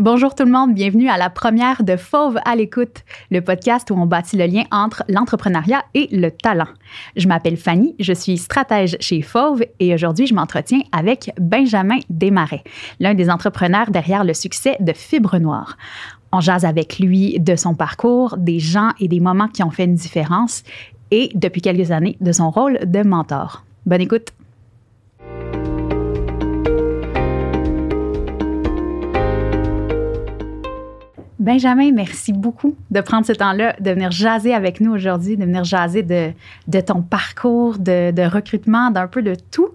Bonjour tout le monde, bienvenue à la première de Fauve à l'écoute, le podcast où on bâtit le lien entre l'entrepreneuriat et le talent. Je m'appelle Fanny, je suis stratège chez Fauve et aujourd'hui je m'entretiens avec Benjamin Desmarais, l'un des entrepreneurs derrière le succès de Fibre Noire. On jase avec lui de son parcours, des gens et des moments qui ont fait une différence et depuis quelques années de son rôle de mentor. Bonne écoute. Benjamin, merci beaucoup de prendre ce temps-là, de venir jaser avec nous aujourd'hui, de venir jaser de, ton parcours, de, de recrutement, d'un peu de tout.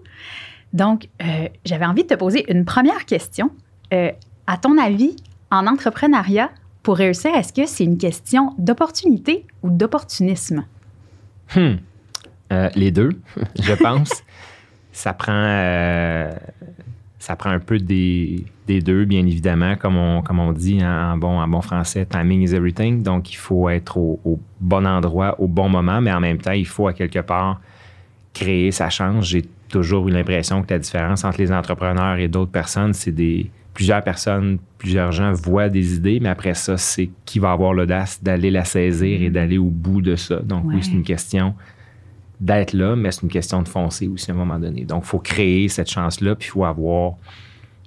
Donc, euh, j'avais envie de te poser une première question. Euh, à ton avis, en entrepreneuriat, pour réussir, est-ce que c'est une question d'opportunité ou d'opportunisme? Hmm. Euh, les deux, je pense. ça prend ça prend un peu des, deux, bien évidemment, comme on, comme on dit en, bon, en bon français, timing is everything. Donc, il faut être au, bon endroit, au bon moment, mais en même temps, il faut à quelque part créer sa chance. J'ai toujours eu l'impression que la différence entre les entrepreneurs et d'autres personnes, c'est des plusieurs personnes, plusieurs gens voient des idées, mais après ça, c'est qui va avoir l'audace d'aller la saisir et mm. d'aller au bout de ça. Donc, oui, c'est une question d'être là, mais c'est une question de foncer aussi à un moment donné. Donc, il faut créer cette chance-là, puis il faut avoir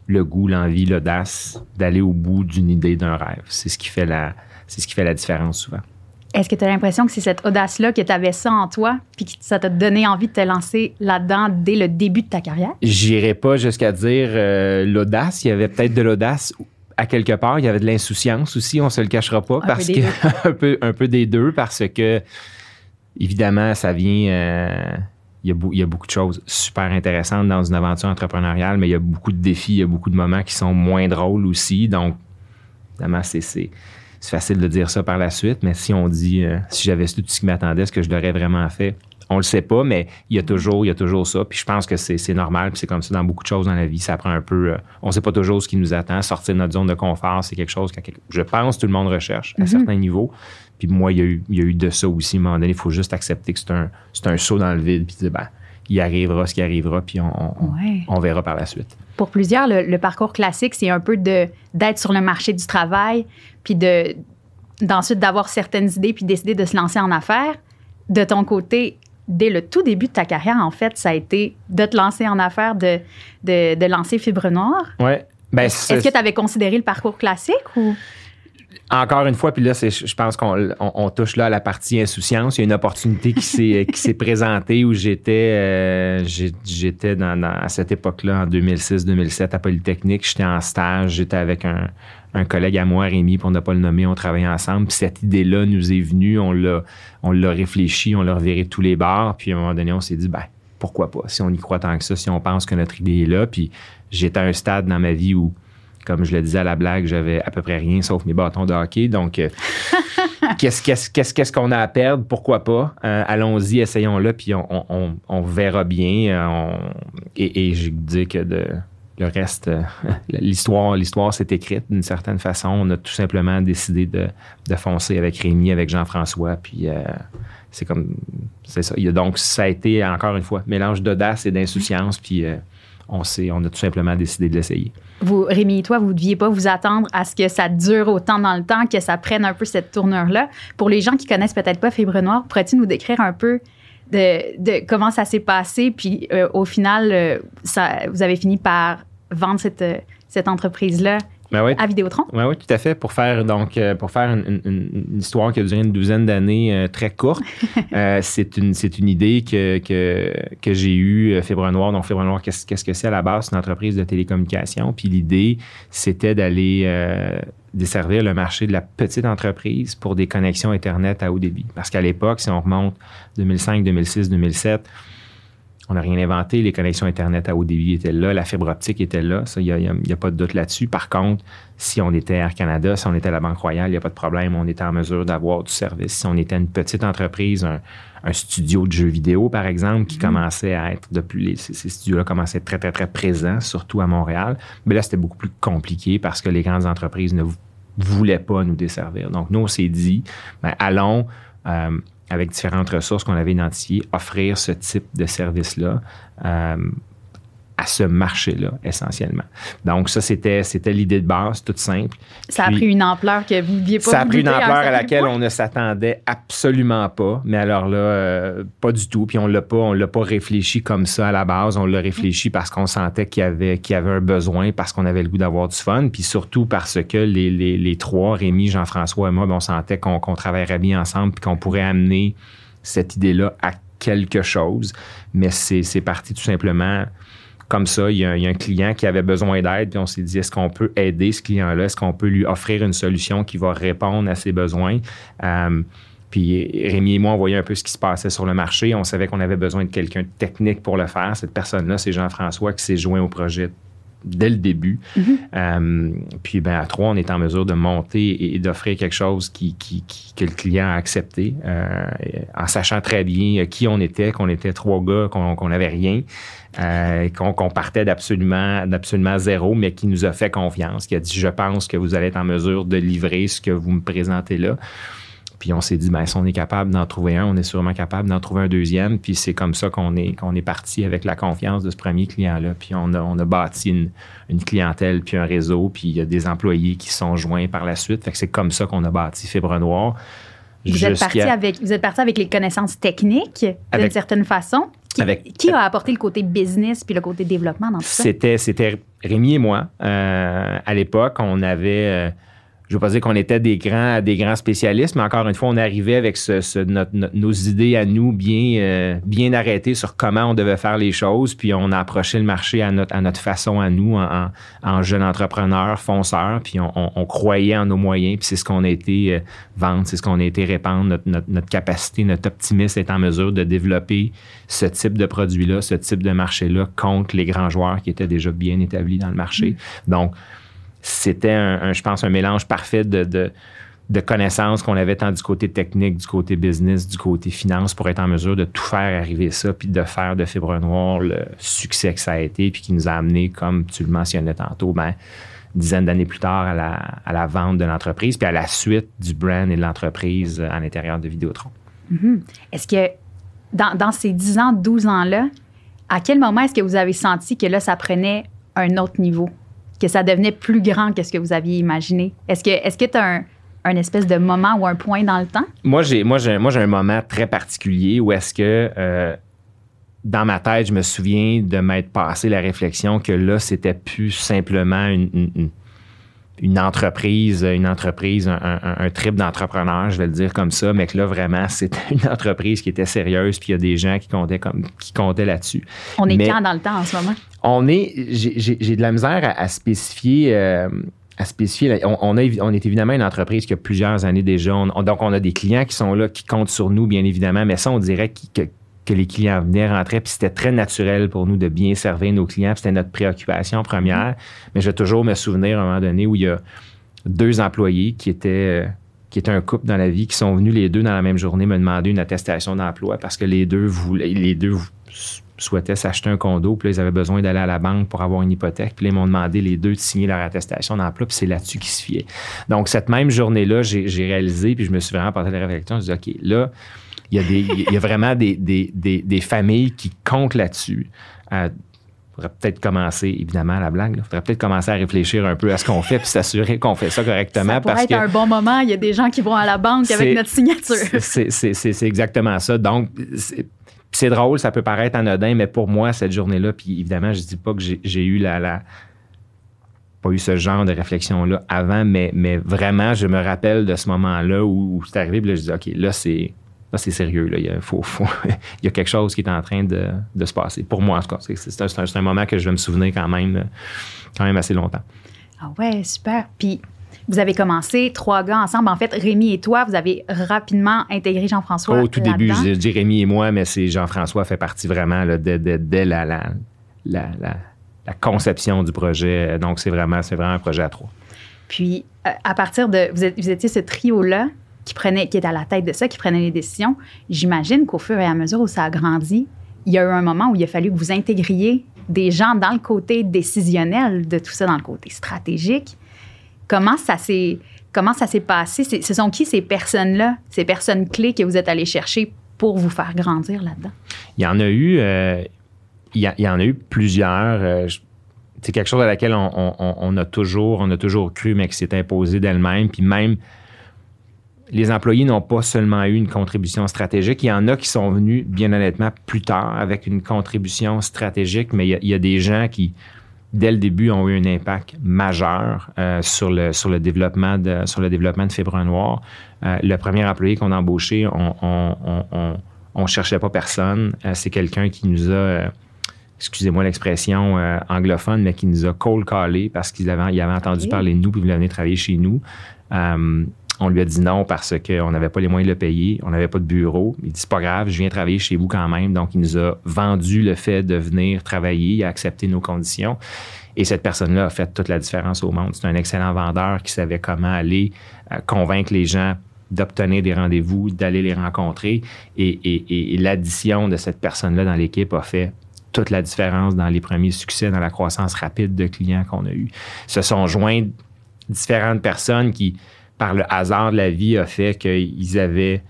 le goût, l'envie, l'audace d'aller au bout d'une idée, d'un rêve. C'est ce qui fait la, c'est ce qui fait la différence souvent. Est-ce que tu as l'impression que c'est cette audace-là, que tu avais ça en toi, puis que ça t'a donné envie de te lancer là-dedans dès le début de ta carrière? J'irai pas jusqu'à dire euh, l'audace. Il y avait peut-être de l'audace à quelque part. Il y avait de l'insouciance aussi, on se le cachera pas, parce que un peu, un peu des deux, parce que Évidemment, ça vient. Euh, il, y a, beaucoup de choses super intéressantes dans une aventure entrepreneuriale, mais il y a beaucoup de défis, il y a beaucoup de moments qui sont moins drôles aussi. Donc, évidemment, c'est, facile de dire ça par la suite, mais si on dit, euh, si j'avais su tout ce qui m'attendait, ce que je l'aurais vraiment fait, on le sait pas, mais il y a toujours, il y a toujours ça. Puis je pense que c'est normal, puis c'est comme ça dans beaucoup de choses dans la vie. Ça prend un peu. Euh, on sait pas toujours ce qui nous attend. Sortir de notre zone de confort, c'est quelque chose que je pense tout le monde recherche à mm-hmm. certains niveaux. Puis moi, il y, a eu, il y a eu de ça aussi. À un moment donné, il faut juste accepter que c'est un, un saut dans le vide, puis dire, ben, il arrivera ce qui arrivera, puis on, on, verra par la suite. Pour plusieurs, le, parcours classique, c'est un peu d'être sur le marché du travail, puis de d'ensuite d'avoir certaines idées, puis décider de se lancer en affaires. De ton côté, dès le tout début de ta carrière, en fait, ça a été de te lancer en affaires, de, de, de lancer Fibre Noire. Oui. Ben, Est-ce que tu avais considéré le parcours classique ou? Encore une fois, puis là, je pense qu'on touche là à la partie insouciance. Il y a une opportunité qui s'est présentée où j'étais euh, j'étais à cette époque-là, en 2006-2007, à Polytechnique. J'étais en stage, j'étais avec un, collègue à moi, Rémi, pour ne pas le nommer, on travaillait ensemble. Puis cette idée-là nous est venue, on l'a on l'a réfléchi, on l'a reviré tous les bars. Puis à un moment donné, on s'est dit, ben pourquoi pas, si on y croit tant que ça, si on pense que notre idée est là. Puis j'étais à un stade dans ma vie où comme je le disais à la blague, j'avais à peu près rien sauf mes bâtons de hockey. Donc, euh, qu'est-ce qu'on a à perdre? Pourquoi pas? Euh, allons-y, essayons-le, puis on, verra bien. Euh, et, je dis que le reste, l'histoire, l'histoire s'est écrite d'une certaine façon. On a tout simplement décidé de, foncer avec Rémi, avec Jean-François, puis c'est comme, c'est ça. donc, ça a été, encore une fois, mélange d'audace et d'insouciance, puis on, on a tout simplement décidé de l'essayer. Vous, Rémi et toi, vous ne deviez pas vous attendre à ce que ça dure autant dans le temps, que ça prenne un peu cette tournure-là. Pour les gens qui connaissent peut-être pas Fibre Noire, pourrais-tu nous décrire un peu de, comment ça s'est passé? Puis euh, au final, euh, ça, vous avez fini par vendre cette, cette entreprise-là ben oui. à Vidéotron. Oui, oui, tout à fait. Pour faire, donc, euh, pour faire une, histoire qui a duré une douzaine d'années euh, très courte, euh, c'est une, une idée que, que, que j'ai eue, Fibre Noire. Donc, Fibre Noire, qu'est-ce, qu'est-ce que c'est à la base? C'est une entreprise de télécommunication. Puis l'idée, c'était d'aller desservir le marché de la petite entreprise pour des connexions Internet à haut débit. Parce qu'à l'époque, si on remonte 2005, 2006, 2007, on n'a rien inventé. Les connexions Internet à haut débit étaient là. La fibre optique était là. Ça, il n'y a, pas de doute là-dessus. Par contre, si on était Air Canada, si on était la Banque Royale, il n'y a pas de problème. On était en mesure d'avoir du service. Si on était une petite entreprise, un, studio de jeux vidéo, par exemple, qui mm-hmm. commençait à être, depuis ces, ces studios-là commençaient à être très, très, très présents, surtout à Montréal. Mais là, c'était beaucoup plus compliqué parce que les grandes entreprises ne voulaient pas nous desservir. Donc, nous, on s'est dit, ben, allons... Euh, avec différentes ressources qu'on avait identifiées, offrir ce type de service-là. À ce marché-là, essentiellement. Donc, ça, c'était, c'était l'idée de base, toute simple. Ça a pris une ampleur que vous n'oubliez pas. Ça a pris une ampleur à, laquelle on ne s'attendait absolument pas. Mais alors là, euh, pas du tout. Puis on l'a pas, on l'a pas réfléchi comme ça à la base. On l'a réfléchi parce qu'on sentait qu'il y avait, qu'il y avait un besoin, parce qu'on avait le goût d'avoir du fun. Puis surtout parce que les, les, les trois, Rémi, Jean-François et moi, ben, on sentait qu'on, qu'on travaillerait bien ensemble puis qu'on pourrait amener cette idée-là à quelque chose. Mais c'est, c'est parti tout simplement comme ça, il y, a, un client qui avait besoin d'aide, puis on s'est dit, est-ce qu'on peut aider ce client-là? Est-ce qu'on peut lui offrir une solution qui va répondre à ses besoins? Euh, puis Rémi et moi, on voyait un peu ce qui se passait sur le marché. On savait qu'on avait besoin de quelqu'un de technique pour le faire. Cette personne-là, c'est Jean-François qui s'est joint au projet dès le début. Mm-hmm. Euh, puis ben, à trois, on est en mesure de monter et, d'offrir quelque chose qui, que le client a accepté, euh, en sachant très bien qui on était, qu'on était trois gars, qu'on n'avait rien. Euh, qu'on partait d'absolument, d'absolument zéro, mais qui nous a fait confiance, qui a dit Je pense que vous allez être en mesure de livrer ce que vous me présentez là. Puis on s'est dit, ben, si on est capable d'en trouver un, on est sûrement capable d'en trouver un deuxième. Puis c'est comme ça qu'on est, qu'on est parti avec la confiance de ce premier client-là. Puis on a, on a bâti une, une, clientèle, puis un réseau, puis il y a des employés qui sont joints par la suite. Fait que c'est comme ça qu'on a bâti Fibre Noire. Vous êtes, parti avec, vous êtes parti avec les connaissances techniques d'une certaine façon. Qui, a apporté le côté business puis le côté développement dans tout ça? C'était Rémi et moi. Euh, à l'époque, on avait. Euh, je ne veux pas dire qu'on était des grands, des grands spécialistes, mais encore une fois, on arrivait avec ce, nos idées à nous bien, euh, bien arrêtées sur comment on devait faire les choses, puis on a approché le marché à notre, à notre façon à nous, en, en jeunes entrepreneurs, fonceurs, puis on, croyait en nos moyens, puis c'est ce qu'on a été euh, vendre, c'est ce qu'on a été répandre, notre, notre, capacité, notre optimisme est en mesure de développer ce type de produit-là, ce type de marché-là contre les grands joueurs qui étaient déjà bien établis dans le marché. Mm. Donc, c'était, un, je pense, un mélange parfait de, connaissances qu'on avait tant du côté technique, du côté business, du côté finance pour être en mesure de tout faire arriver ça, puis de faire de Fibre Noire le succès que ça a été, puis qui nous a amené, comme tu le mentionnais tantôt, ben, une dizaine d'années plus tard à la, à la vente de l'entreprise, puis à la suite du brand et de l'entreprise à l'intérieur de Vidéotron. Mm-hmm. Est-ce que dans, dans, ces 10 ans, 12 ans-là, à quel moment est-ce que vous avez senti que là, ça prenait un autre niveau? Que ça devenait plus grand que ce que vous aviez imaginé. Est-ce que est-ce que tu as un, espèce de moment ou un point dans le temps? Moi, j'ai moi, j'ai, moi, j'ai un moment très particulier où est-ce que euh, dans ma tête, je me souviens de m'être passé la réflexion que là, c'était plus simplement une, une entreprise, une entreprise, un, un, trip d'entrepreneur, je vais le dire comme ça, mais que là, vraiment, c'était une entreprise qui était sérieuse, puis il y a des gens qui comptaient, comme, qui comptaient là-dessus. On est quand dans le temps en ce moment? On est, j'ai de la misère à, spécifier. Euh, à spécifier. On, a, on est évidemment une entreprise qui a plusieurs années déjà. donc, on a des clients qui sont là, qui comptent sur nous, bien évidemment, mais ça, on dirait que, que les clients venaient, rentraient, puis c'était très naturel pour nous de bien servir nos clients, c'était notre préoccupation première. Mais je vais toujours me souvenir à un moment donné où il y a deux employés qui étaient, euh, qui étaient un couple dans la vie, qui sont venus les deux dans la même journée me demander une attestation d'emploi parce que les deux voulaient, les deux souhaitaient s'acheter un condo, puis là, ils avaient besoin d'aller à la banque pour avoir une hypothèque, puis là, ils m'ont demandé les deux de signer leur attestation d'emploi, puis c'est là-dessus qu'ils se fiaient. Donc, cette même journée-là, j'ai réalisé, puis je me suis vraiment passé la réflexion, je me suis dit, OK, là, il y a, des, il y a vraiment des, des, des, familles qui comptent là-dessus. Il faudrait peut-être commencer, évidemment, la blague, il faudrait peut-être commencer à réfléchir un peu à ce qu'on fait puis s'assurer qu'on fait ça correctement. Ça pourrait être un bon moment. Il y a des gens qui vont à la banque avec notre signature. C'est exactement ça. Donc, c'est drôle, ça peut paraître anodin, mais pour moi, cette journée-là, puis évidemment, je dis pas que j'ai eu la, pas eu ce genre de réflexion-là avant, mais, vraiment, je me rappelle de ce moment-là où, c'est arrivé, puis je dis, OK, là, c'est Là, c'est sérieux. Là. Il, y a, quelque chose qui est en train de, de se passer. Pour moi, en tout cas, c'est, un, un, moment que je vais me souvenir quand même, quand même assez longtemps. Ah ouais, super. Puis, vous avez commencé trois gars ensemble. En fait, Rémi et toi, vous avez rapidement intégré Jean-François. Au tout début, je dis Rémi et moi, mais c'est Jean-François fait partie vraiment dès, la, la, la, la, conception du projet. Donc, c'est vraiment, c'est vraiment un projet à trois. Puis, euh, à partir de. Vous, êtes, vous étiez ce trio-là qui, prenait, qui est à la tête de ça, qui prenait les décisions, j'imagine qu'au fur et à mesure où ça a grandi, il y a eu un moment où il a fallu que vous intégriez des gens dans le côté décisionnel de tout ça, dans le côté stratégique. Comment ça s'est, passé? ce sont qui ces personnes-là, ces personnes clés que vous êtes allés chercher pour vous faire grandir là-dedans? Il y en a eu, euh, il y, en a eu plusieurs. Euh, c'est quelque chose à laquelle on, a toujours, on a toujours cru, mais qui s'est imposé d'elle-même. Puis même, les employés n'ont pas seulement eu une contribution stratégique. Il y en a qui sont venus, bien honnêtement, plus tard avec une contribution stratégique, mais il y a, des gens qui, dès le début, ont eu un impact majeur euh, sur, le, sur, le développement de, sur le développement de Fibre Noire. Euh, le premier employé qu'on a embauché, on ne cherchait pas personne. Euh, c'est quelqu'un qui nous a excusez-moi l'expression anglophone, mais qui nous a cold callé parce qu'il avait, avait entendu parler de nous puis il voulait venir travailler chez nous. On lui a dit non parce qu'on n'avait pas les moyens de le payer, on n'avait pas de bureau. Il dit c'est pas grave, je viens travailler chez vous quand même. Donc, il nous a vendu le fait de venir travailler, il a accepté nos conditions. Et cette personne-là a fait toute la différence au monde. C'est un excellent vendeur qui savait comment aller euh, convaincre les gens d'obtenir des rendez-vous, d'aller les rencontrer. Et, l'addition de cette personne-là dans l'équipe a fait toute la différence dans les premiers succès, dans la croissance rapide de clients qu'on a eu. Se sont joints différentes personnes qui, par le hasard de la vie, a fait qu'ils avaient,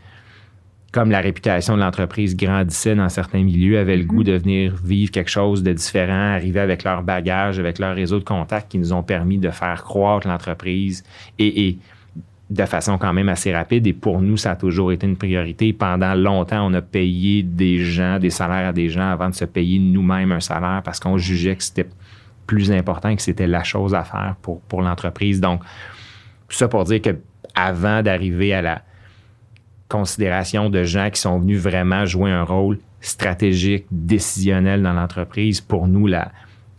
comme la réputation de l'entreprise grandissait dans certains milieux, avaient le goût de venir vivre quelque chose de différent, arriver avec leur bagage, avec leur réseau de contacts qui nous ont permis de faire croître l'entreprise et, de façon quand même assez rapide. Et pour nous, ça a toujours été une priorité. Pendant longtemps, on a payé des gens, des salaires à des gens avant de se payer nous-mêmes un salaire parce qu'on jugeait que c'était plus important et que c'était la chose à faire pour, pour l'entreprise. Donc, tout ça pour dire que avant d'arriver à la considération de gens qui sont venus vraiment jouer un rôle stratégique, décisionnel dans l'entreprise, pour nous, la,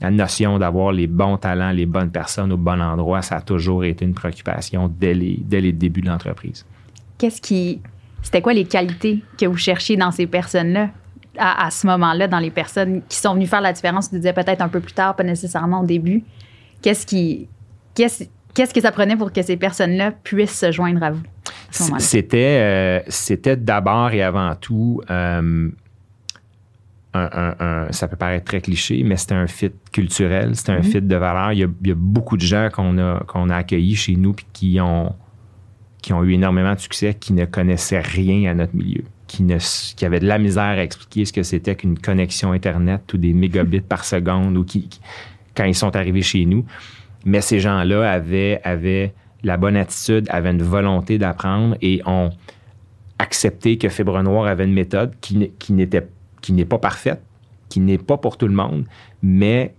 notion d'avoir les bons talents, les bonnes personnes au bon endroit, ça a toujours été une préoccupation dès les, dès les débuts de l'entreprise. Qu'est-ce qui. C'était quoi les qualités que vous cherchiez dans ces personnes-là? À, ce moment-là, dans les personnes qui sont venues faire la différence, tu disais peut-être un peu plus tard, pas nécessairement au début. Qu'est-ce qui. Qu'est-ce, Qu'est-ce que ça prenait pour que ces personnes-là puissent se joindre à vous? C'était, euh, c'était d'abord et avant tout, euh, un, ça peut paraître très cliché, mais c'était un fit culturel, c'était un mm-hmm. fit de valeur. Il y, a, beaucoup de gens qu'on a, qu'on a accueillis chez nous et qui ont, qui ont eu énormément de succès, qui ne connaissaient rien à notre milieu, qui, ne, qui avaient de la misère à expliquer ce que c'était qu'une connexion Internet ou des mégabits par seconde ou qui, quand ils sont arrivés chez nous. Mais ces gens-là avaient, avaient la bonne attitude, avaient une volonté d'apprendre et ont accepté que Fibre Noire avait une méthode qui n'est pas parfaite, qui n'est pas pour tout le monde, mais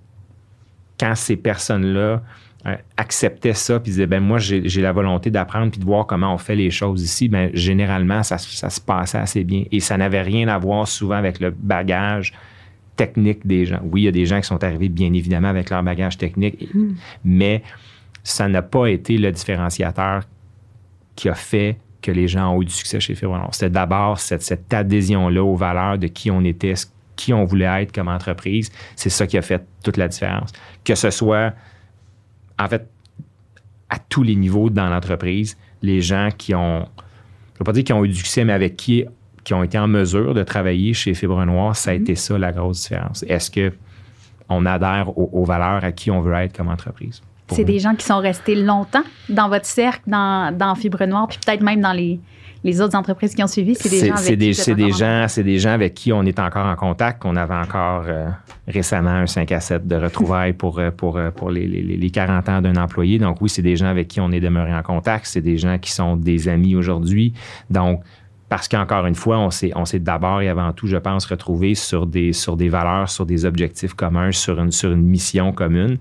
quand ces personnes-là euh, acceptaient ça puis disaient ben moi j'ai la volonté d'apprendre puis de voir comment on fait les choses ici ben généralement ça, ça se passait assez bien. Et ça n'avait rien à voir souvent avec le bagage technique des gens. Oui, il y a des gens qui sont arrivés bien évidemment avec leur bagage technique, hmm. mais ça n'a pas été le différenciateur qui a fait que les gens ont eu du succès chez Fibre C'était d'abord cette, adhésion-là aux valeurs de qui on était, qui on voulait être comme entreprise. C'est ça qui a fait toute la différence. Que ce soit, en fait, à tous les niveaux dans l'entreprise, les gens qui ont, je ne veux pas dire qui ont eu du succès, mais avec qui qui ont été en mesure de travailler chez Fibre Noire, ça a mhm. été ça la grosse différence. Est-ce que on adhère aux, valeurs à qui on veut être comme entreprise? C'est des gens qui sont restés longtemps dans votre cercle, dans, Fibre Noire, puis peut-être même dans les, autres entreprises qui ont suivi. C'est des gens avec qui des gens, C'est des gens avec qui on est encore en contact, qu'on avait encore euh, récemment un 5 à 7 de retrouvailles pour, euh, pour, euh, pour les, les 40 ans d'un employé. Donc oui, c'est des gens avec qui on est demeuré en contact. C'est des gens qui sont des amis aujourd'hui. Donc, parce qu'encore une fois, on s'est, d'abord et avant tout, je pense, retrouvé sur des, valeurs, sur des objectifs communs, sur une, mission commune.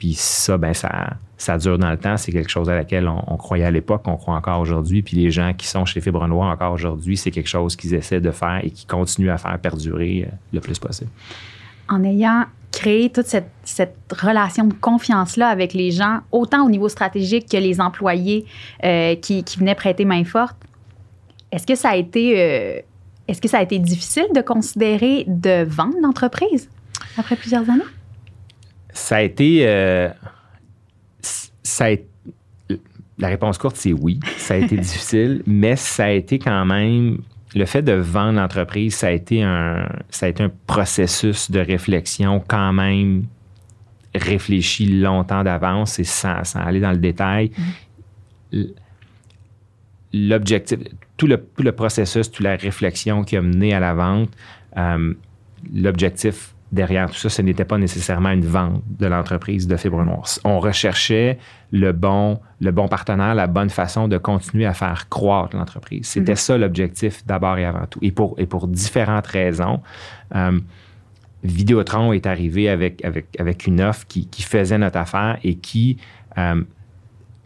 Puis ça, ben ça, dure dans le temps. C'est quelque chose à laquelle on, croyait à l'époque, on croit encore aujourd'hui. Puis les gens qui sont chez Fibre Noire encore aujourd'hui, c'est quelque chose qu'ils essaient de faire et qui continuent à faire perdurer euh, le plus possible. En ayant créé toute cette, relation de confiance-là avec les gens, autant au niveau stratégique que les employés euh, qui venaient prêter main forte, est-ce que ça a été euh, est-ce que ça a été difficile de considérer de vendre l'entreprise après plusieurs années? Ça a été, euh, ça la réponse courte, c'est oui. Ça a été difficile, mais ça a été quand même le fait de vendre l'entreprise, ça a été un, ça a été un processus de réflexion quand même réfléchi longtemps d'avance et sans, aller dans le détail. Mm-hmm. L'objectif, tout le, processus, toute la réflexion qui a mené à la vente, euh, l'objectif derrière tout ça, ce n'était pas nécessairement une vente de l'entreprise de Fibre Noire. On recherchait le bon, le bon partenaire, la bonne façon de continuer à faire croître l'entreprise. C'était mhm. ça l'objectif d'abord et avant tout. Et pour, et pour différentes raisons. Euh, Vidéotron est arrivé avec, avec, avec une offre qui, qui faisait notre affaire et qui euh,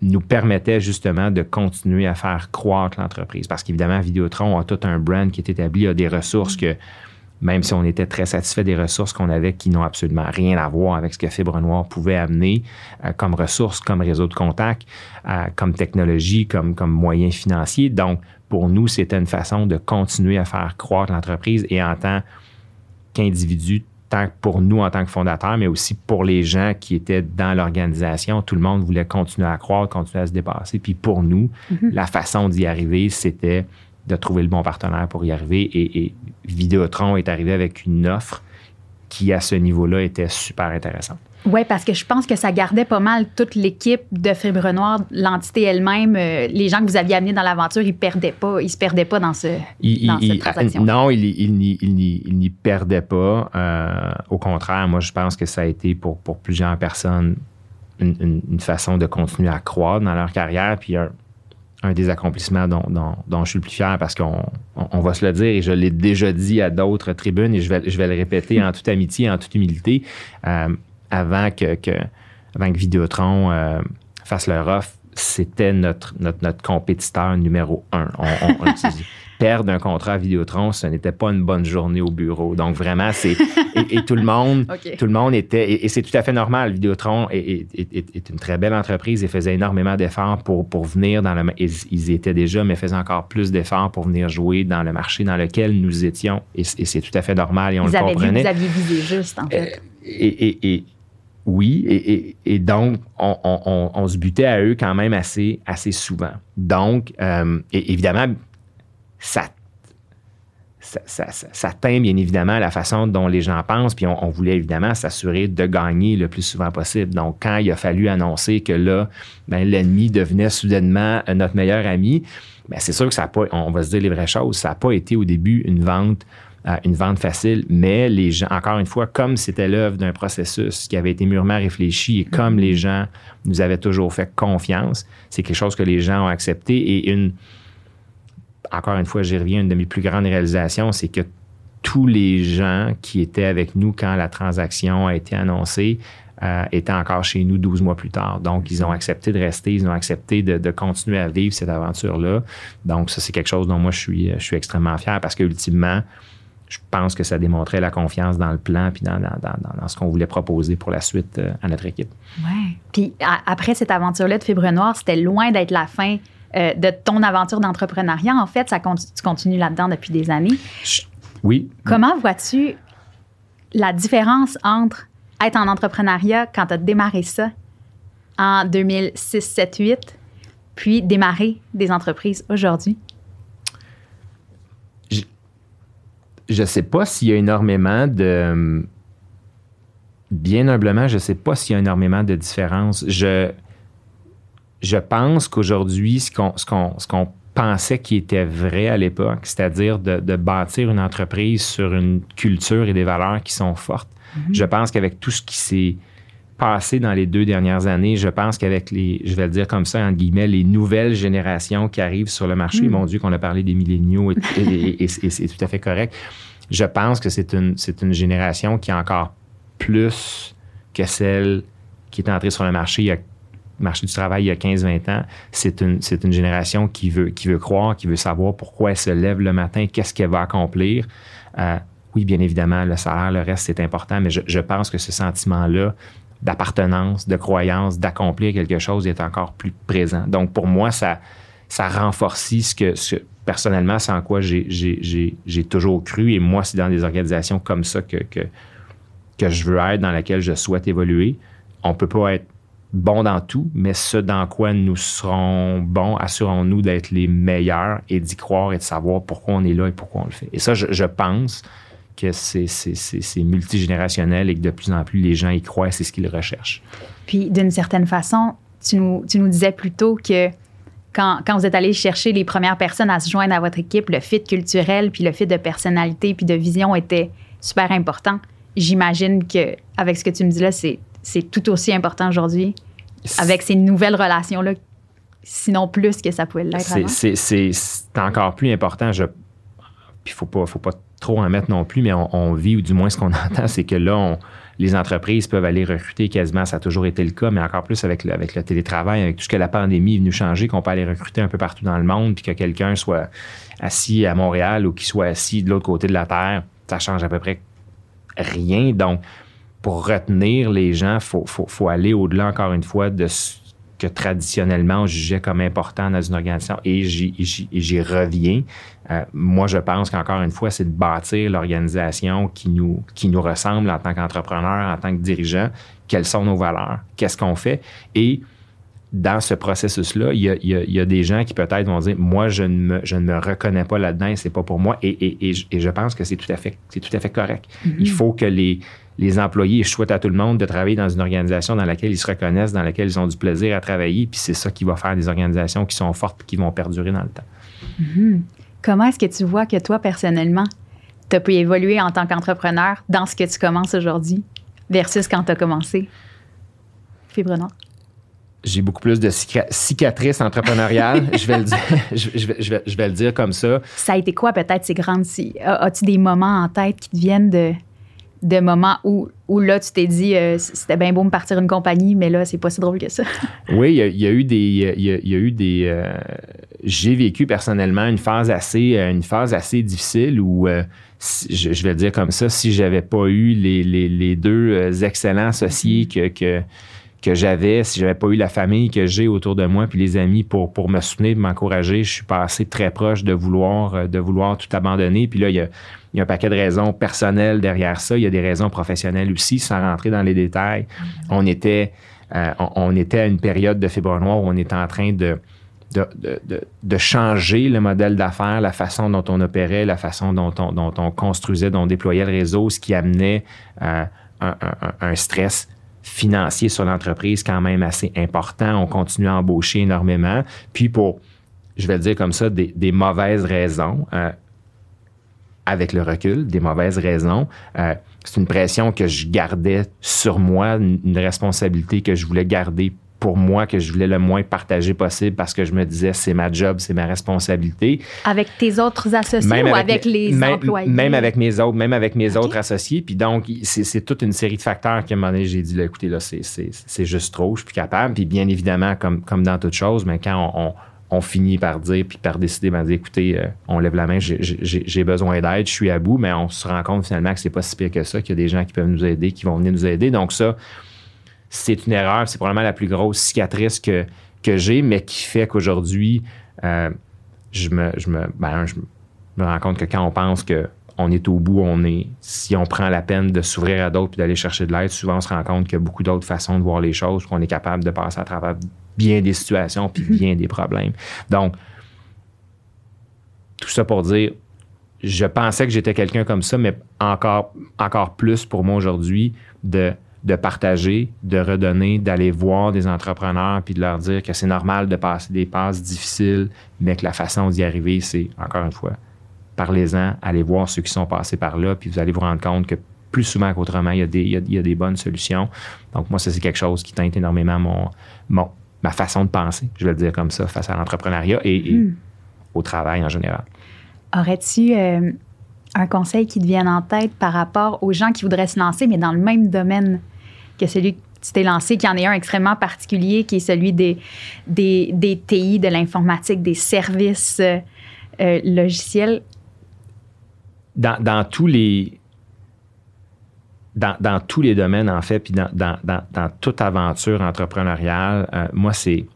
nous permettait justement de continuer à faire croître l'entreprise. Parce qu'évidemment, Vidéotron a tout un brand qui est établi, a des ressources que, même si on était très satisfait des ressources qu'on avait qui n'ont absolument rien à voir avec ce que Fibre Noire pouvait amener euh, comme ressources, comme réseau de contact, euh, comme technologie, comme, comme moyen financier. Donc, pour nous, c'était une façon de continuer à faire croître l'entreprise et en tant qu'individu, tant pour nous en tant que fondateurs, mais aussi pour les gens qui étaient dans l'organisation. Tout le monde voulait continuer à croître, continuer à se dépasser. Puis pour nous, mm-hmm. la façon d'y arriver, c'était de trouver le bon partenaire pour y arriver. Et, et Vidéotron est arrivé avec une offre qui, à ce niveau-là, était super intéressante. Oui, parce que je pense que ça gardait pas mal toute l'équipe de Fibre Noire, l'entité elle-même. Euh, les gens que vous aviez amenés dans l'aventure, ils perdaient pas, ils se perdaient pas dans, ce, cette transaction. Non, ils il, n'y perdaient pas. Euh, au contraire, moi, je pense que ça a été pour, pour plusieurs personnes une, façon de continuer à croître dans leur carrière. Puis un, un des accomplissements dont, dont, je suis le plus fier parce qu'on on, va se le dire et je l'ai déjà dit à d'autres tribunes et je vais, je vais le répéter en toute amitié, en toute humilité. Euh, avant que, que, avant que Vidéotron euh, fasse leur offre, c'était notre, notre, notre, compétiteur numéro un. On, on, perdre un contrat à Vidéotron, ce n'était pas une bonne journée au bureau. Donc vraiment, c'est et, tout le monde, tout le monde était et, c'est tout à fait normal. Vidéotron est, est, une très belle entreprise et faisait énormément d'efforts pour, pour venir dans le ils, ils étaient déjà, mais faisaient encore plus d'efforts pour venir jouer dans le marché dans lequel nous étions et, c'est tout à fait normal et on le comprenait. vous aviez visé juste en fait. Euh, et, oui, et, donc, on, se butait à eux quand même assez, assez souvent. Donc, euh, évidemment, ça, ça, teint bien évidemment la façon dont les gens pensent, puis on, voulait évidemment s'assurer de gagner le plus souvent possible. Donc, quand il a fallu annoncer que là, ben, l'ennemi devenait soudainement notre meilleur ami, ben, c'est sûr que ça n'a pas, on va se dire les vraies choses, ça n'a pas été au début une vente une vente facile, mais les gens, encore une fois, comme c'était l'œuvre d'un processus qui avait été mûrement réfléchi et comme mm-hmm. les gens nous avaient toujours fait confiance, c'est quelque chose que les gens ont accepté et une, encore une fois, j'y reviens, une de mes plus grandes réalisations, c'est que tous les gens qui étaient avec nous quand la transaction a été annoncée euh, étaient encore chez nous 12 mois plus tard. Donc, ils ont accepté de rester, ils ont accepté de, de continuer à vivre cette aventure-là. Donc, ça, c'est quelque chose dont moi, je suis, je suis extrêmement fier parce qu'ultimement, je pense que ça démontrait la confiance dans le plan puis dans, dans, ce qu'on voulait proposer pour la suite euh, à notre équipe. Oui. Puis après cette aventure-là de Fibre Noire, c'était loin d'être la fin euh, de ton aventure d'entrepreneuriat. En fait, ça tu continues là-dedans depuis des années. Oui. Comment vois-tu la différence entre être en entrepreneuriat quand tu as démarré ça en 2006, 7, 8, puis démarrer des entreprises aujourd'hui? Je ne sais pas s'il y a énormément de. Bien humblement, je ne sais pas s'il y a énormément de différence. Je, je pense qu'aujourd'hui, ce qu'on, ce, qu'on, pensait qui était vrai à l'époque, c'est-à-dire de, bâtir une entreprise sur une culture et des valeurs qui sont fortes, mm-hmm. je pense qu'avec tout ce qui s'est passé dans les deux dernières années, je pense qu'avec les, je vais le dire comme ça, entre guillemets, les nouvelles générations qui arrivent sur le marché, mm. mon Dieu, qu'on a parlé des milléniaux et, c'est tout à fait correct. Je pense que c'est une, c'est une génération qui est encore plus que celle qui est entrée sur le marché il y a marché du travail il y a 15-20 ans, c'est une, c'est une génération qui veut, qui veut croire, qui veut savoir pourquoi elle se lève le matin, qu'est-ce qu'elle va accomplir. Euh, oui, bien évidemment, le salaire, le reste, c'est important, mais je, je pense que ce sentiment-là d'appartenance, de croyance, d'accomplir quelque chose est encore plus présent. Donc, pour moi, ça, ça renforce ce que, personnellement, c'est en quoi j'ai toujours cru. Et moi, c'est dans des organisations comme ça que, je veux être, dans laquelle je souhaite évoluer. On ne peut pas être bon dans tout, mais ce dans quoi nous serons bons, assurons-nous d'être les meilleurs et d'y croire et de savoir pourquoi on est là et pourquoi on le fait. Et ça, je pense que c'est multigénérationnel et que de plus en plus les gens y croient, c'est ce qu'ils recherchent. Puis d'une certaine façon, tu nous, tu nous disais plutôt que quand, quand, vous êtes allé chercher les premières personnes à se joindre à votre équipe, le fit culturel, puis le fit de personnalité, puis de vision était super important. j'imagine que avec ce que tu me dis là, c'est, tout aussi important aujourd'hui avec ces nouvelles relations-là, sinon plus que ça pouvait l'être. C'est, encore plus important. Je, puis il faut pas, faut pas trop en mettre non plus, mais on, vit, ou du moins ce qu'on entend, c'est que là, les entreprises peuvent aller recruter quasiment, ça a toujours été le cas, mais encore plus avec le, télétravail, avec tout ce que la pandémie est venue changer, qu'on peut aller recruter un peu partout dans le monde, puis que quelqu'un soit assis à Montréal ou qu'il soit assis de l'autre côté de la Terre, ça change à peu près rien. Donc, pour retenir les gens, il faut, faut, faut, aller au-delà, encore une fois, de que traditionnellement on jugeait comme important dans une organisation. Et j'y reviens. Euh, moi, je pense qu'encore une fois, c'est de bâtir l'organisation qui nous, qui nous ressemble en tant qu'entrepreneur, en tant que dirigeant. Quelles sont nos valeurs? Qu'est-ce qu'on fait? Et dans ce processus-là, il, y a, des gens qui peut-être vont dire Moi, je ne me, je ne me reconnais pas là-dedans et c'est pas pour moi. Et, je pense que c'est tout à fait, c'est tout à fait correct. Mm-hmm. Il faut que les, les employés, je souhaite à tout le monde de travailler dans une organisation dans laquelle ils se reconnaissent, dans laquelle ils ont du plaisir à travailler. Puis c'est ça qui va faire des organisations qui sont fortes et qui vont perdurer dans le temps. Mm-hmm. Comment est-ce que tu vois que toi, personnellement, tu as pu évoluer en tant qu'entrepreneur dans ce que tu commences aujourd'hui versus quand tu as commencé? Fibre j'ai beaucoup plus de cicatrices entrepreneuriales. je, vais le dire, je, vais, le dire comme ça. Ça a été quoi peut-être ces grandes... As-tu des moments en tête qui te viennent de, de moments où, où là, tu t'es dit, euh, c'était bien beau me partir une compagnie, mais là, c'est pas si drôle que ça? oui, il y, a eu des... Il y a, eu des euh, j'ai vécu personnellement une phase assez, une phase assez difficile où... Euh, je, vais le dire comme ça, si j'avais pas eu les, les, les deux excellents associés que, que que j'avais, si j'avais pas eu la famille que j'ai autour de moi, puis les amis pour, me soutenir, m'encourager, je suis passé très proche de vouloir, euh, tout abandonner. Puis là, il y a, un paquet de raisons personnelles derrière ça. Il y a des raisons professionnelles aussi, sans rentrer dans les détails. On était, euh, à une période de fibre noire où on était en train de, changer le modèle d'affaires, la façon dont on opérait, la façon dont on, dont on construisait, dont on déployait le réseau, ce qui amenait euh, un, stress financier sur l'entreprise quand même assez important. On continue à embaucher énormément. Puis pour, je vais le dire comme ça, des, mauvaises raisons, euh, avec le recul, des mauvaises raisons. Euh, c'est une pression que je gardais sur moi, une responsabilité que je voulais garder pour moi que je voulais le moins partager possible parce que je me disais c'est ma job, c'est ma responsabilité. Avec tes autres associés ou avec, les même, employés? Même avec mes autres, même avec mes autres associés. Puis donc, c'est toute une série de facteurs qu'à un moment donné, j'ai dit, là, écoutez, là, c'est juste trop, je suis plus capable. Puis bien évidemment, comme, comme dans toute chose, mais quand on, on, finit par dire, puis par décider, ben, dire, écoutez, euh, on lève la main, j'ai besoin d'aide, je suis à bout, mais on se rend compte finalement que c'est pas si pire que ça, qu'il y a des gens qui peuvent nous aider, qui vont venir nous aider. Donc ça, c'est une erreur. C'est probablement la plus grosse cicatrice que, que j'ai, mais qui fait qu'aujourd'hui, euh, je, me, je, me, ben, je me rends compte que quand on pense que on est au bout, on est. Si on prend la peine de s'ouvrir à d'autres et d'aller chercher de l'aide, souvent on se rend compte qu'il y a beaucoup d'autres façons de voir les choses, qu'on est capable de passer à travers bien des situations puis mm-hmm. bien des problèmes. Donc, tout ça pour dire, je pensais que j'étais quelqu'un comme ça, mais encore, encore plus pour moi aujourd'hui de de partager, de redonner, d'aller voir des entrepreneurs puis de leur dire que c'est normal de passer des passes difficiles, mais que la façon d'y arriver, c'est, encore une fois, parlez-en, allez voir ceux qui sont passés par là, puis vous allez vous rendre compte que plus souvent qu'autrement, il y, a des, il, y a, des bonnes solutions. Donc, moi, ça, c'est quelque chose qui teinte énormément mon, mon, ma façon de penser, je vais le dire comme ça, face à l'entrepreneuriat et, hmm. au travail en général. Aurais-tu euh, un conseil qui te vienne en tête par rapport aux gens qui voudraient se lancer, mais dans le même domaine? Que celui que tu t'es lancé, qu'il y en ait un extrêmement particulier, qui est celui des, des, des TI, de l'informatique, des services euh, euh, logiciels? Dans, dans, tous les. Dans, dans, tous les domaines, en fait, puis dans, dans, toute aventure entrepreneuriale, euh, moi, c'est.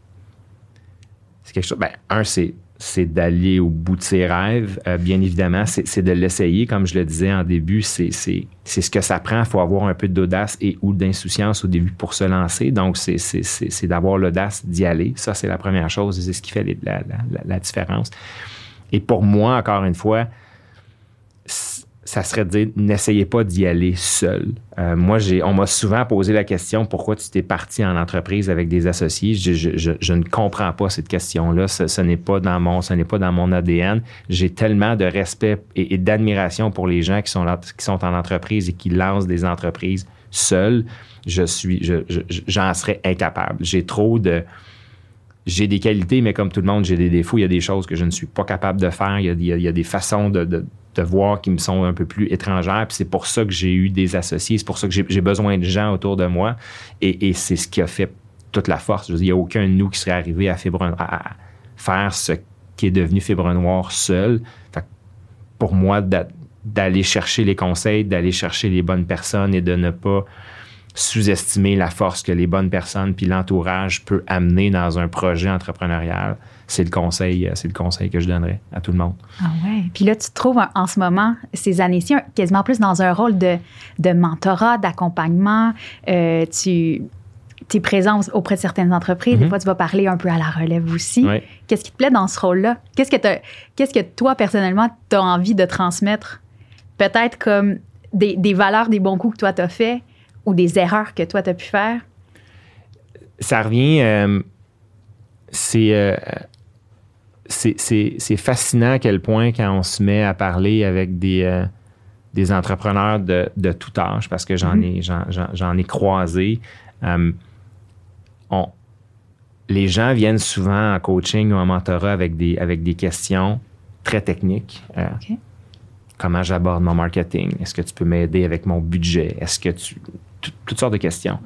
C'est quelque chose. Ben, un, c'est c'est d'aller au bout de ses rêves. Euh, bien évidemment, c'est de l'essayer. Comme je le disais en début, c'est ce que ça prend. Il faut avoir un peu d'audace et ou d'insouciance au début pour se lancer. Donc, c'est d'avoir l'audace d'y aller. Ça, c'est la première chose c'est ce qui fait la, différence. Et pour moi, encore une fois, ça serait de dire n'essayez pas d'y aller seul. Euh, moi, j'ai, on m'a souvent posé la question pourquoi tu t'es parti en entreprise avec des associés? Je, ne comprends pas cette question-là. Ce, n'est pas dans mon, ce n'est pas dans mon ADN. J'ai tellement de respect et, d'admiration pour les gens qui sont, qui sont en entreprise et qui lancent des entreprises seuls. Je suis, j'en serais incapable. J'ai trop de j'ai des qualités, mais comme tout le monde, j'ai des défauts. Il y a des choses que je ne suis pas capable de faire. Il y a, des façons de, voir qui me sont un peu plus étrangères. Puis c'est pour ça que j'ai eu des associés, c'est pour ça que j'ai besoin de gens autour de moi. Et, c'est ce qui a fait toute la force. il n'y a aucun de nous qui serait arrivé à, à faire ce qui est devenu Fibre Noire seul. pour moi, d'aller chercher les conseils, d'aller chercher les bonnes personnes et de ne pas sous-estimer la force que les bonnes personnes puis l'entourage peut amener dans un projet entrepreneurial c'est le conseil, euh, c'est le conseil que je donnerais à tout le monde. Ah ouais. Puis là, tu te trouves en ce moment, ces années-ci, quasiment plus dans un rôle de, de mentorat, d'accompagnement. Euh, tu es présent auprès de certaines entreprises. Des mhm. fois, tu vas parler un peu à la relève aussi. Qu'est-ce qui te plaît dans ce rôle-là? Qu'est-ce que, qu'est-ce que toi, personnellement, tu as envie de transmettre? Peut-être comme des, des valeurs, des bons coups que toi, tu as fait ou des erreurs que toi, tu as pu faire? Ça revient. Euh, c'est c'est fascinant à quel point quand on se met à parler avec des, euh, des entrepreneurs de, de, tout âge, parce que j'en mm-hmm. ai, ai croisé, euh, les gens viennent souvent en coaching ou en mentorat avec des, avec des questions très techniques. Euh, comment j'aborde mon marketing? Est-ce que tu peux m'aider avec mon budget? Est-ce que tu... toutes sortes de questions.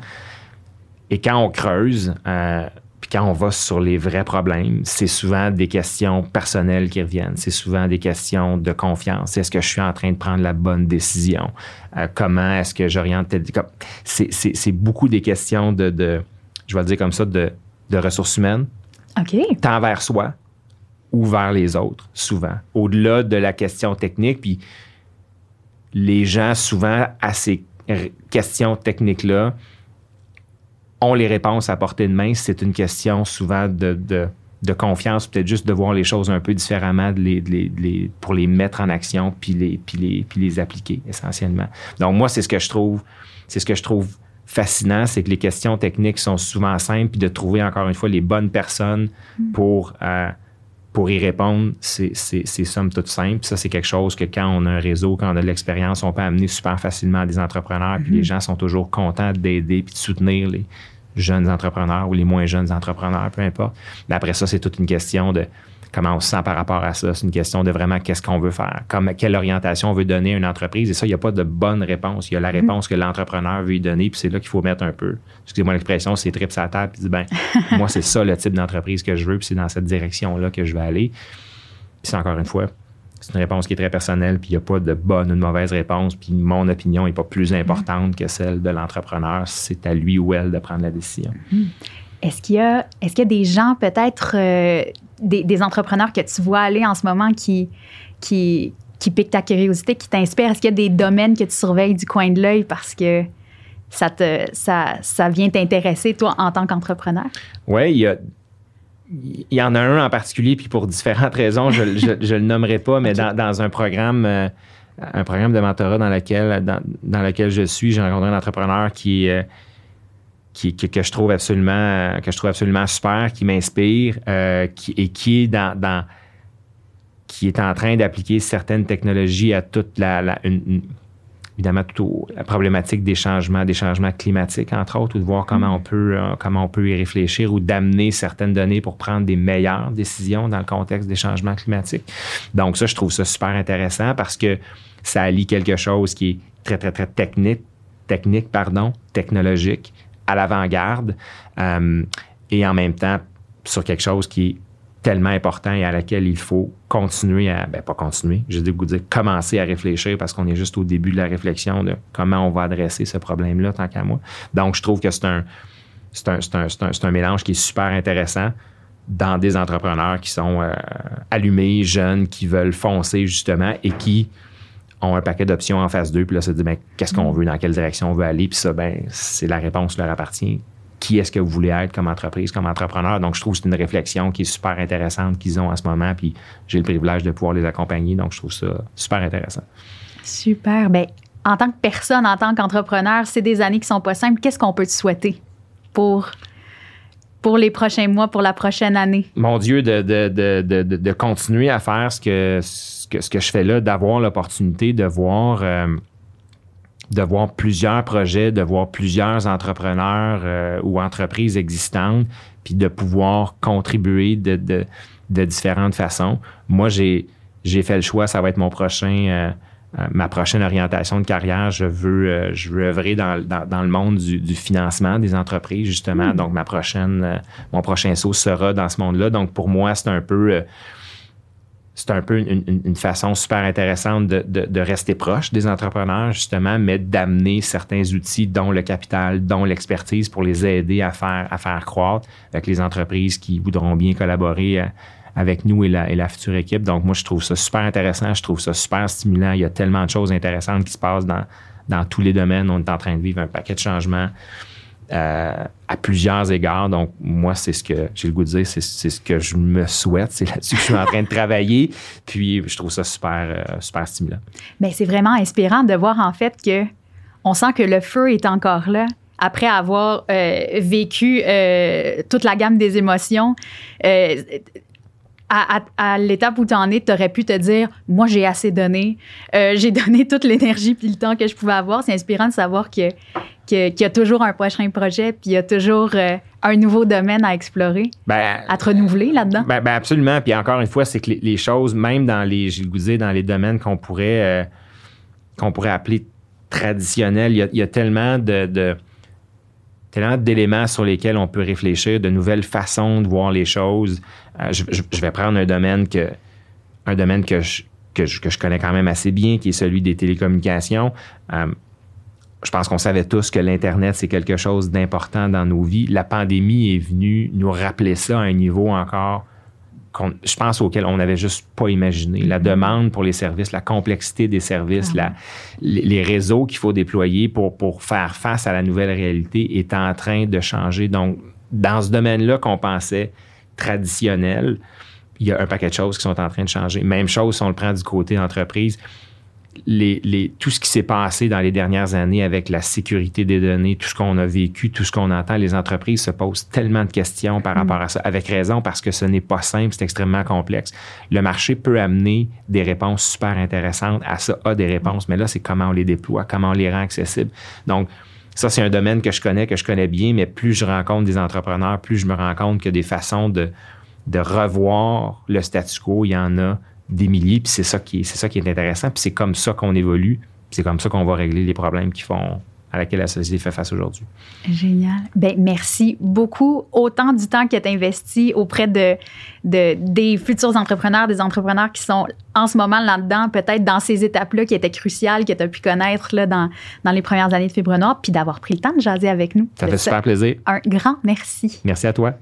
Et quand on creuse, puis quand on va sur les vrais problèmes, c'est souvent des questions personnelles qui reviennent. C'est souvent des questions de confiance. Est-ce que je suis en train de prendre la bonne décision? Euh, comment est-ce que j'oriente. C'est beaucoup des questions de, je vais le dire comme ça, de, ressources humaines. OK. Tant vers soi ou vers les autres, souvent. Au-delà de la question technique, puis les gens, souvent, à ces questions techniques-là, ont les réponses à portée de main. C'est une question souvent de, de, confiance, peut-être juste de voir les choses un peu différemment les, pour les mettre en action puis les, puis les, puis les appliquer essentiellement. Donc moi, c'est ce que je trouve, c'est ce que je trouve fascinant, c'est que les questions techniques sont souvent simples, puis de trouver encore une fois les bonnes personnes mm. pour, euh, pour y répondre, c'est somme toute simple. Ça, c'est quelque chose que quand on a un réseau, quand on a de l'expérience, on peut amener super facilement à des entrepreneurs, puis les gens sont toujours contents d'aider puis de soutenir les, jeunes entrepreneurs ou les moins jeunes entrepreneurs, peu importe. Mais après ça, c'est toute une question de comment on se sent par rapport à ça. C'est une question de vraiment qu'est-ce qu'on veut faire, comme, quelle orientation on veut donner à une entreprise. Et ça, il n'y a pas de bonne réponse. Il y a la mm-hmm. réponse que l'entrepreneur veut y donner, puis c'est là qu'il faut mettre un peu, excusez-moi l'expression, c'est trips à table, puis dit, ben, moi, c'est ça le type d'entreprise que je veux, puis c'est dans cette direction-là que je vais aller. Puis c'est encore une fois, c'est une réponse qui est très personnelle, puis il n'y a pas de bonne ou de mauvaise réponse, puis mon opinion n'est pas plus importante que celle de l'entrepreneur. C'est à lui ou elle de prendre la décision. Hmm. Est-ce qu'il y a, est-ce qu'il y a des gens, peut-être euh, des, entrepreneurs que tu vois aller en ce moment qui, qui, qui piquent ta curiosité, qui t'inspirent? Est-ce qu'il y a des domaines que tu surveilles du coin de l'œil parce que ça, te, ça, ça vient t'intéresser, toi, en tant qu'entrepreneur? Oui, il y a il y en a un en particulier, puis pour différentes raisons, je ne le nommerai pas, mais dans, un programme, euh, un programme de mentorat dans lequel, dans, lequel je suis, j'ai rencontré un entrepreneur qui, euh, qui, que je trouve absolument, que je trouve absolument super, qui m'inspire, euh, qui, et qui est dans, qui est en train d'appliquer certaines technologies à toute la, une, évidemment toute la problématique des changements, des changements climatiques, entre autres, ou de voir comment mm. on peut, euh, comment on peut y réfléchir ou d'amener certaines données pour prendre des meilleures décisions dans le contexte des changements climatiques. Donc, ça, je trouve ça super intéressant parce que ça allie quelque chose qui est très, très, très technique, technique, pardon, technologique, à l'avant-garde, euh, et en même temps sur quelque chose qui est tellement important et à laquelle il faut continuer à, ben pas continuer, je dis vous dire commencer à réfléchir parce qu'on est juste au début de la réflexion de comment on va adresser ce problème-là tant qu'à moi. Donc, je trouve que c'est un, c'est un, un, un, un, mélange qui est super intéressant dans des entrepreneurs qui sont euh, allumés, jeunes, qui veulent foncer justement et qui ont un paquet d'options en face d'eux. Puis là, se dit, ben, qu'est-ce qu'on mm. veut, dans quelle direction on veut aller. Puis ça, ben, c'est la réponse leur appartient qui est-ce que vous voulez être comme entreprise, comme entrepreneur? Donc, je trouve que c'est une réflexion qui est super intéressante qu'ils ont en ce moment, puis j'ai le privilège de pouvoir les accompagner. Donc, je trouve ça super intéressant. Super. Ben, en tant que personne, en tant qu'entrepreneur, c'est des années qui sont pas simples. Qu'est-ce qu'on peut te souhaiter pour pour les prochains mois, pour la prochaine année? Mon Dieu, de, de, de, de continuer à faire ce que, que, ce que je fais là, d'avoir l'opportunité de voir, euh, de voir plusieurs projets, de voir plusieurs entrepreneurs euh, ou entreprises existantes, puis de pouvoir contribuer de, de différentes façons. Moi, j'ai, j'ai fait le choix, ça va être mon prochain. Euh, ma prochaine orientation de carrière, je veux, euh, je veux œuvrer dans, dans, le monde du, du, financement des entreprises, justement. Hmm. Donc, ma prochaine, mon prochain saut sera dans ce monde-là. Donc, pour moi, c'est un peu, c'est un peu une, façon super intéressante de, de, de, rester proche des entrepreneurs, justement, mais d'amener certains outils, dont le capital, dont l'expertise, pour les aider à faire, à faire croître avec les entreprises qui voudront bien collaborer avec nous et la, et la future équipe. Donc, moi, je trouve ça super intéressant, je trouve ça super stimulant. Il y a tellement de choses intéressantes qui se passent dans, dans tous les domaines. On est en train de vivre un paquet de changements. Euh, à plusieurs égards. Donc, moi, c'est ce que j'ai le goût de dire, c'est, ce que je me souhaite. C'est là-dessus que je suis en train de travailler. Puis, je trouve ça super, euh, super stimulant. Bien, c'est vraiment inspirant de voir en fait que on sent que le feu est encore là après avoir euh, vécu toute la gamme des émotions à, l'étape où tu en es, tu aurais pu te dire Moi, j'ai assez donné. Euh, j'ai donné toute l'énergie puis le temps que je pouvais avoir. C'est inspirant de savoir qu'il y a toujours un prochain projet puis il y a toujours euh, un nouveau domaine à explorer, ben, à te renouveler là-dedans. Ben, ben, absolument. Puis encore une fois, c'est que les, choses, même dans les, dans les domaines qu'on pourrait, euh, qu'on pourrait appeler traditionnels, il y a, tellement de tellement d'éléments sur lesquels on peut réfléchir, de nouvelles façons de voir les choses. Euh, je, vais prendre un domaine que, un domaine que je, connais quand même assez bien, qui est celui des télécommunications. Euh, je pense qu'on savait tous que l'Internet, c'est quelque chose d'important dans nos vies. La pandémie est venue nous rappeler ça à un niveau encore je pense auquel on n'avait juste pas imaginé. La mm-hmm. demande pour les services, la complexité des services, ah les, réseaux qu'il faut déployer pour, pour faire face à la nouvelle réalité est en train de changer. Donc, dans ce domaine-là qu'on pensait traditionnel, il y a un paquet de choses qui sont en train de changer. Même chose si on le prend du côté entreprise tout ce qui s'est passé dans les dernières années avec la sécurité des données, tout ce qu'on a vécu, tout ce qu'on entend, les entreprises se posent tellement de questions par rapport à ça, avec raison parce que ce n'est pas simple, c'est extrêmement complexe. Le marché peut amener des réponses super intéressantes, à ça a des réponses, mais là, c'est comment on les déploie, comment on les rend accessibles. Donc, ça, c'est un domaine que je connais, que je connais bien, mais plus je rencontre des entrepreneurs, plus je me rends compte que des façons de, de revoir le statu quo, il y en a des milliers, puis c'est ça qui est, c'est ça qui est intéressant, puis c'est comme ça qu'on évolue, c'est comme ça qu'on va régler les problèmes qui font à laquelle la société fait face aujourd'hui. Génial. Ben, merci beaucoup. Autant du temps que tu investi auprès de, de, des futurs entrepreneurs, des entrepreneurs qui sont en ce moment là-dedans, peut-être dans ces étapes-là qui étaient cruciales, que tu as pu connaître là, dans, dans les premières années de Fibre Noire, puis d'avoir pris le temps de jaser avec nous. Ça fait super plaisir. Un grand merci. Merci à toi.